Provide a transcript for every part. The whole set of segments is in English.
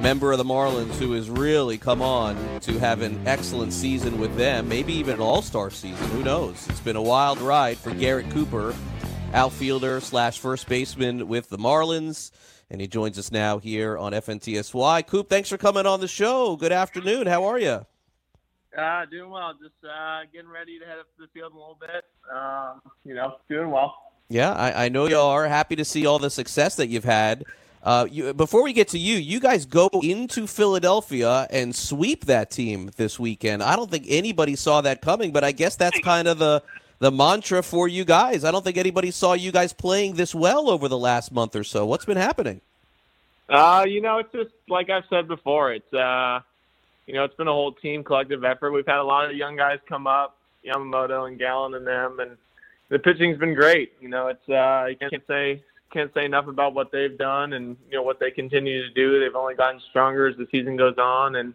member of the Marlins who has really come on to have an excellent season with them, maybe even an all star season. Who knows? It's been a wild ride for Garrett Cooper, outfielder slash first baseman with the Marlins. And he joins us now here on FNTSY. Coop, thanks for coming on the show. Good afternoon. How are you? Uh, doing well. Just uh, getting ready to head up to the field a little bit. Uh, you know, doing well. Yeah, I, I know you are. Happy to see all the success that you've had. Uh, you, before we get to you, you guys go into Philadelphia and sweep that team this weekend. I don't think anybody saw that coming, but I guess that's kind of the the mantra for you guys. I don't think anybody saw you guys playing this well over the last month or so. What's been happening? Uh, you know, it's just like I've said before. It's uh, you know, it's been a whole team collective effort. We've had a lot of young guys come up, Yamamoto and Gallen and them, and the pitching's been great. You know, it's uh, you can't say can't say enough about what they've done and you know what they continue to do. They've only gotten stronger as the season goes on, and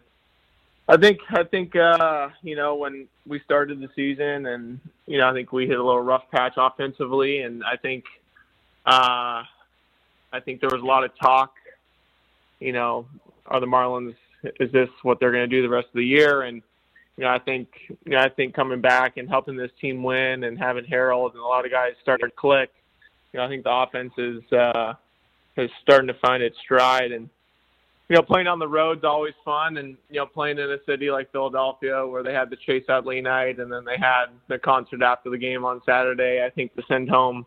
I think I think uh, you know when we started the season, and you know I think we hit a little rough patch offensively, and I think uh, I think there was a lot of talk. You know, are the Marlins? Is this what they're going to do the rest of the year? And you know, I think you know I think coming back and helping this team win and having Harold and a lot of guys start to click you know, I think the offense is uh, is starting to find its stride, and you know, playing on the road's always fun, and you know, playing in a city like Philadelphia where they had the Chase Utley night, and then they had the concert after the game on Saturday. I think to send home,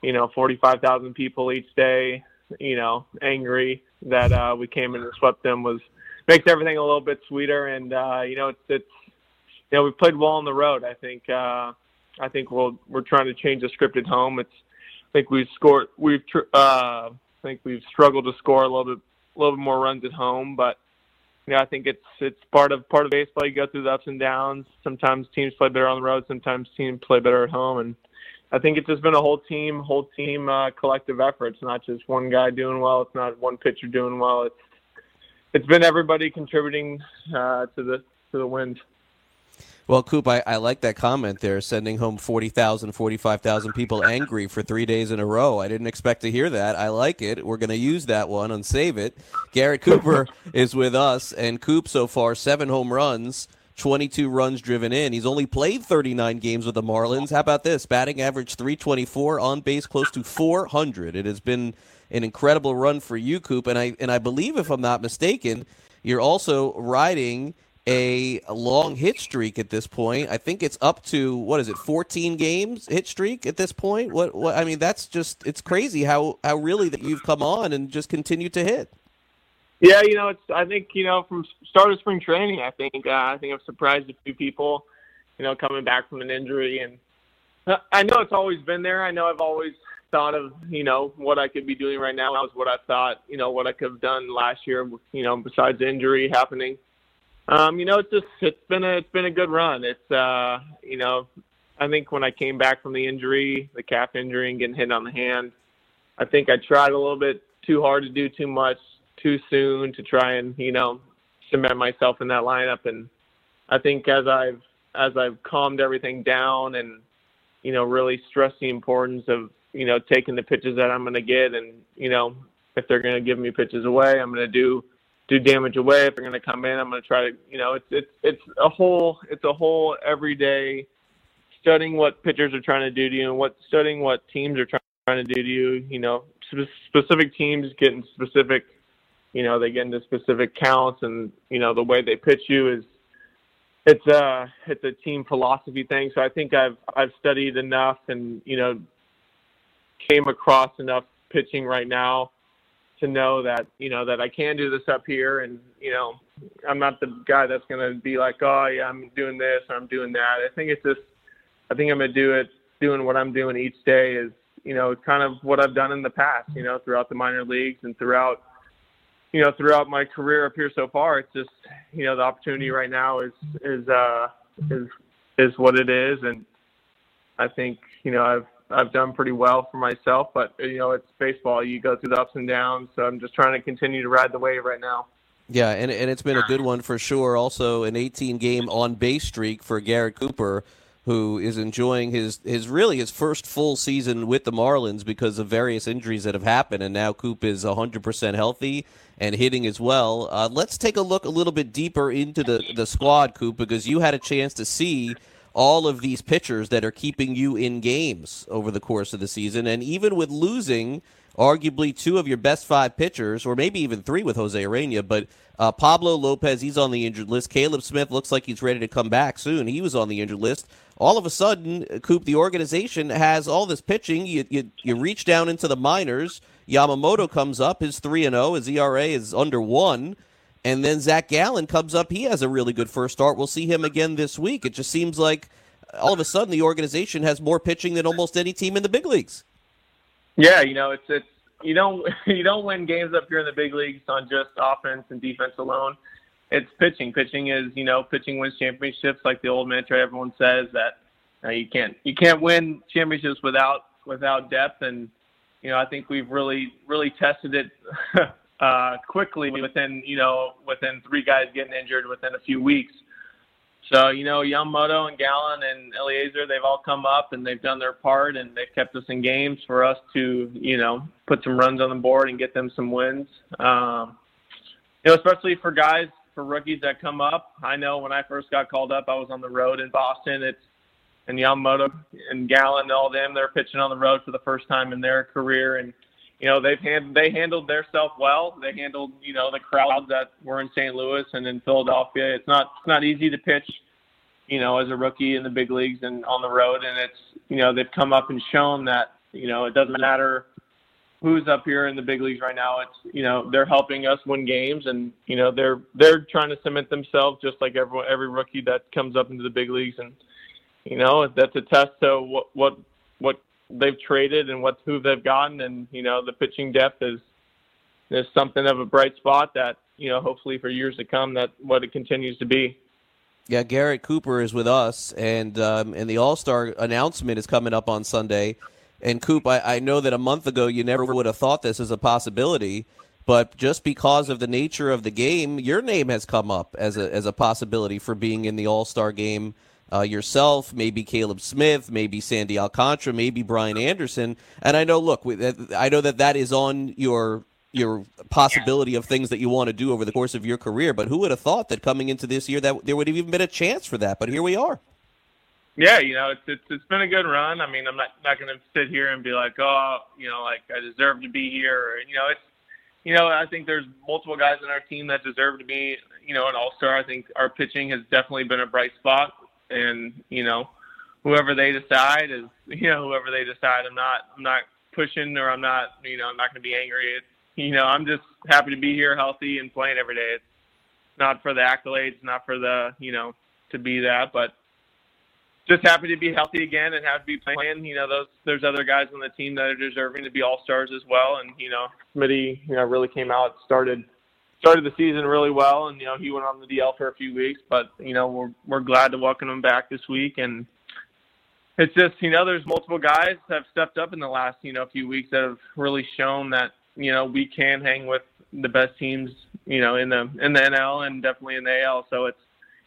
you know, 45,000 people each day, you know, angry that uh, we came in and swept them was makes everything a little bit sweeter, and uh, you know, it's it's you know, we've played well on the road. I think uh, I think we'll we're trying to change the script at home. It's think we've scored. We've uh, I think we've struggled to score a little bit, a little bit more runs at home. But you know, I think it's it's part of part of baseball. You go through the ups and downs. Sometimes teams play better on the road. Sometimes teams play better at home. And I think it's just been a whole team, whole team uh, collective effort. It's not just one guy doing well. It's not one pitcher doing well. It's it's been everybody contributing uh, to the to the wins. Well, Coop, I, I like that comment there, sending home 40,000, 45,000 people angry for three days in a row. I didn't expect to hear that. I like it. We're going to use that one and save it. Garrett Cooper is with us, and Coop so far, seven home runs, 22 runs driven in. He's only played 39 games with the Marlins. How about this? Batting average 324, on base close to 400. It has been an incredible run for you, Coop, and I, and I believe, if I'm not mistaken, you're also riding – a long hit streak at this point. I think it's up to what is it, 14 games hit streak at this point? What what I mean, that's just it's crazy how how really that you've come on and just continue to hit. Yeah, you know, it's I think, you know, from start of spring training, I think uh, I think I've surprised a few people, you know, coming back from an injury and uh, I know it's always been there. I know I've always thought of, you know, what I could be doing right now That was what I thought, you know, what I could have done last year, you know, besides injury happening um, you know, it's just it's been a it's been a good run. It's uh, you know, I think when I came back from the injury, the calf injury, and getting hit on the hand, I think I tried a little bit too hard to do too much too soon to try and you know cement myself in that lineup. And I think as I've as I've calmed everything down and you know really stressed the importance of you know taking the pitches that I'm going to get, and you know if they're going to give me pitches away, I'm going to do do damage away. If they're going to come in, I'm going to try to, you know, it's it's it's a whole it's a whole everyday studying what pitchers are trying to do to you and what studying what teams are trying, trying to do to you. You know, sp- specific teams getting specific, you know, they get into specific counts, and you know the way they pitch you is it's a it's a team philosophy thing. So I think I've I've studied enough and you know came across enough pitching right now to know that you know that I can do this up here, and you know I'm not the guy that's going to be like, oh yeah, I'm doing this or I'm doing that. I think it's just, I think I'm going to do it, doing what I'm doing each day is, you know, kind of what I've done in the past, you know, throughout the minor leagues and throughout, you know, throughout my career up here so far. It's just, you know, the opportunity right now is is uh is is what it is, and I think you know I've I've done pretty well for myself, but you know, it's baseball. You go through the ups and downs. So I'm just trying to continue to ride the wave right now. Yeah, and and it's been a good one for sure. Also, an 18 game on base streak for Garrett Cooper, who is enjoying his his really his first full season with the Marlins because of various injuries that have happened, and now Coop is 100% healthy and hitting as well. Uh, let's take a look a little bit deeper into the the squad, Coop, because you had a chance to see all of these pitchers that are keeping you in games over the course of the season, and even with losing arguably two of your best five pitchers, or maybe even three with Jose Urena. But uh, Pablo Lopez, he's on the injured list. Caleb Smith looks like he's ready to come back soon. He was on the injured list. All of a sudden, Coop, the organization has all this pitching. You, you, you reach down into the minors. Yamamoto comes up, his 3 and 0. His ERA is under 1. And then Zach Gallen comes up. He has a really good first start. We'll see him again this week. It just seems like all of a sudden the organization has more pitching than almost any team in the big leagues. Yeah, you know, it's it's you don't you don't win games up here in the big leagues on just offense and defense alone. It's pitching. Pitching is you know pitching wins championships, like the old mantra everyone says that you can't you can't win championships without without depth. And you know I think we've really really tested it uh, quickly within you know within three guys getting injured within a few weeks. So, you know, Yamamoto and Gallen and Elieser, they've all come up and they've done their part and they've kept us in games for us to, you know, put some runs on the board and get them some wins. Um, you know, especially for guys, for rookies that come up. I know when I first got called up, I was on the road in Boston. It's and Yamamoto and Gallen, all them, they're pitching on the road for the first time in their career. And, you know, they've hand, they handled their well. They handled, you know, the crowds that were in St. Louis and in Philadelphia. It's not it's not easy to pitch, you know, as a rookie in the big leagues and on the road. And it's you know they've come up and shown that you know it doesn't matter who's up here in the big leagues right now. It's you know they're helping us win games, and you know they're they're trying to cement themselves just like everyone every rookie that comes up into the big leagues. And you know that's a test to what what what they've traded and what who they've gotten, and you know the pitching depth is is something of a bright spot that you know hopefully for years to come that what it continues to be. Yeah, Garrett Cooper is with us, and um, and the All Star announcement is coming up on Sunday. And Coop, I, I know that a month ago you never would have thought this as a possibility, but just because of the nature of the game, your name has come up as a as a possibility for being in the All Star game uh, yourself, maybe Caleb Smith, maybe Sandy Alcantara, maybe Brian Anderson. And I know, look, I know that that is on your your possibility of things that you want to do over the course of your career. But who would have thought that coming into this year that there would have even been a chance for that? But here we are. Yeah, you know, it's it's, it's been a good run. I mean, I'm not not going to sit here and be like, oh, you know, like I deserve to be here. You know, it's you know, I think there's multiple guys in our team that deserve to be, you know, an all star. I think our pitching has definitely been a bright spot and you know whoever they decide is you know whoever they decide. I'm not I'm not pushing or I'm not you know I'm not going to be angry. It's, you know I'm just happy to be here, healthy and playing every day. It's not for the accolades, not for the you know to be that, but just happy to be healthy again and have to be playing. You know, those there's other guys on the team that are deserving to be all stars as well. And you know, Smitty, you know, really came out, started started the season really well, and you know he went on the DL for a few weeks, but you know we're we're glad to welcome him back this week, and it's just you know there's multiple guys that have stepped up in the last you know few weeks that have really shown that you know we can hang with the best teams you know in the in the NL and definitely in the AL. So it's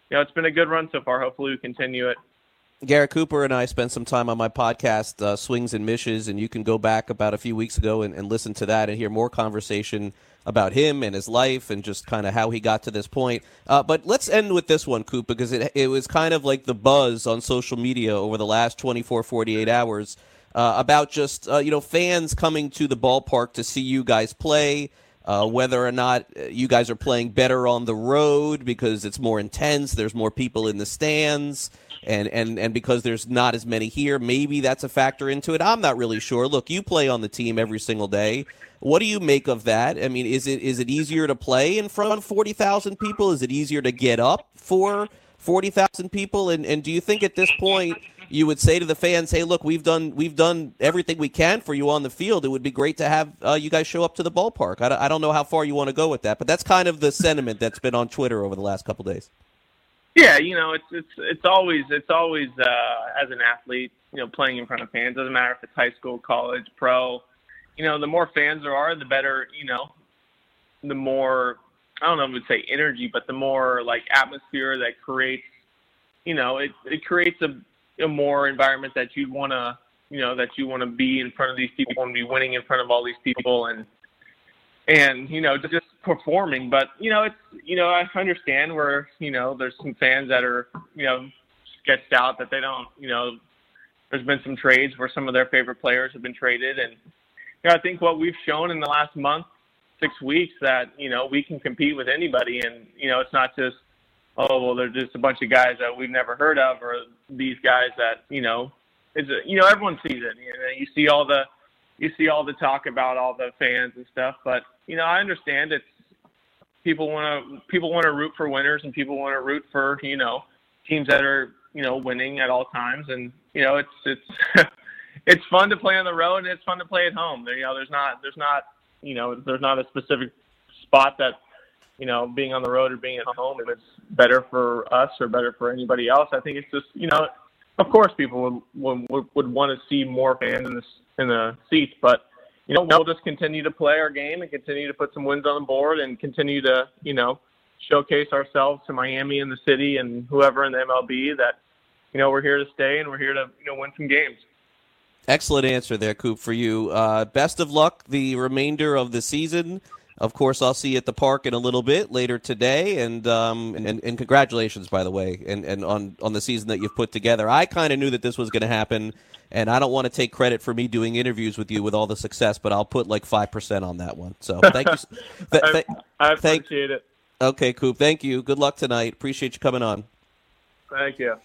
you know it's been a good run so far. Hopefully we continue it. Garrett Cooper and I spent some time on my podcast, uh, Swings and Mishes, and you can go back about a few weeks ago and, and listen to that and hear more conversation about him and his life and just kind of how he got to this point. Uh, but let's end with this one, Coop, because it, it was kind of like the buzz on social media over the last 24, 48 hours uh, about just, uh, you know, fans coming to the ballpark to see you guys play. Uh, whether or not uh, you guys are playing better on the road because it's more intense, there's more people in the stands, and, and, and because there's not as many here, maybe that's a factor into it. I'm not really sure. Look, you play on the team every single day. What do you make of that? I mean, is it is it easier to play in front of forty thousand people? Is it easier to get up for forty thousand people? And and do you think at this point you would say to the fans, "Hey, look, we've done we've done everything we can for you on the field. It would be great to have uh, you guys show up to the ballpark." I, I don't know how far you want to go with that, but that's kind of the sentiment that's been on Twitter over the last couple days. Yeah, you know, it's it's it's always it's always uh, as an athlete, you know, playing in front of fans. Doesn't matter if it's high school, college, pro you know, the more fans there are, the better, you know, the more I don't know if I would say energy, but the more like atmosphere that creates, you know, it it creates a a more environment that you'd want to, you know, that you want to be in front of these people and be winning in front of all these people and and you know just performing. But you know, it's you know I understand where you know there's some fans that are you know sketched out that they don't you know. There's been some trades where some of their favorite players have been traded, and you know I think what we've shown in the last month, six weeks, that you know we can compete with anybody, and you know it's not just oh well they're just a bunch of guys that we've never heard of or these guys that you know it's a, you know everyone sees it. You know you see all the you see all the talk about all the fans and stuff but you know I understand it's people want to people want to root for winners and people want to root for you know teams that are you know winning at all times. And you know it's it's it's fun to play on the road and it's fun to play at home. There you know there's not there's not you know there's not a specific spot that you know, being on the road or being at home, if it's better for us or better for anybody else, I think it's just, you know, of course people would would, would want to see more fans in the in the seats, but you know, we'll just continue to play our game and continue to put some wins on the board and continue to, you know, showcase ourselves to Miami and the city and whoever in the MLB that, you know, we're here to stay and we're here to, you know, win some games. Excellent answer there, Coop, for you. Uh, best of luck the remainder of the season. Of course, I'll see you at the park in a little bit later today, and um, and, and congratulations, by the way, and, and on on the season that you've put together. I kind of knew that this was going to happen, and I don't want to take credit for me doing interviews with you with all the success, but I'll put like five percent on that one. So thank you. Th- th- I, I appreciate thank, it. Okay, Coop. Thank you. Good luck tonight. Appreciate you coming on. Thank you.